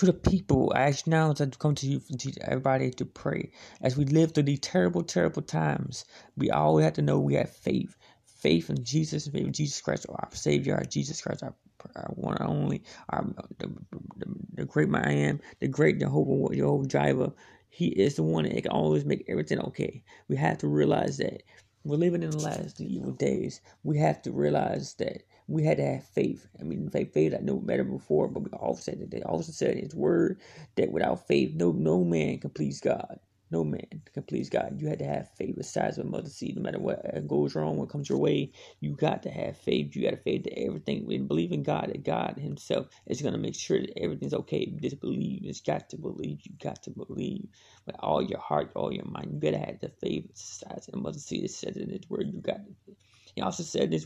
to the people, I ask now to come to you, to everybody to pray. As we live through these terrible, terrible times, we always have to know we have faith. Faith in Jesus, faith in Jesus Christ, our Savior, our Jesus Christ, our, our one and only, our, the, the, the great I am, the great Jehovah, Jehovah Jireh. He is the one that can always make everything okay. We have to realize that we're living in the last evil days. We have to realize that we had to have faith. I mean, faith, faith I know better before, but we also said that they also said in His Word that without faith, no no man can please God. No man can please God. You had to have faith the size of a mother seed. No matter what uh, goes wrong, what comes your way, you got to have faith. You got to faith that everything, and believe in God, that God Himself is going to make sure that everything's okay. Just believe. You got to believe. You got to believe with all your heart, all your mind. You got to have the faith the size of a mother seed. It says in His Word. You got. To, he also said this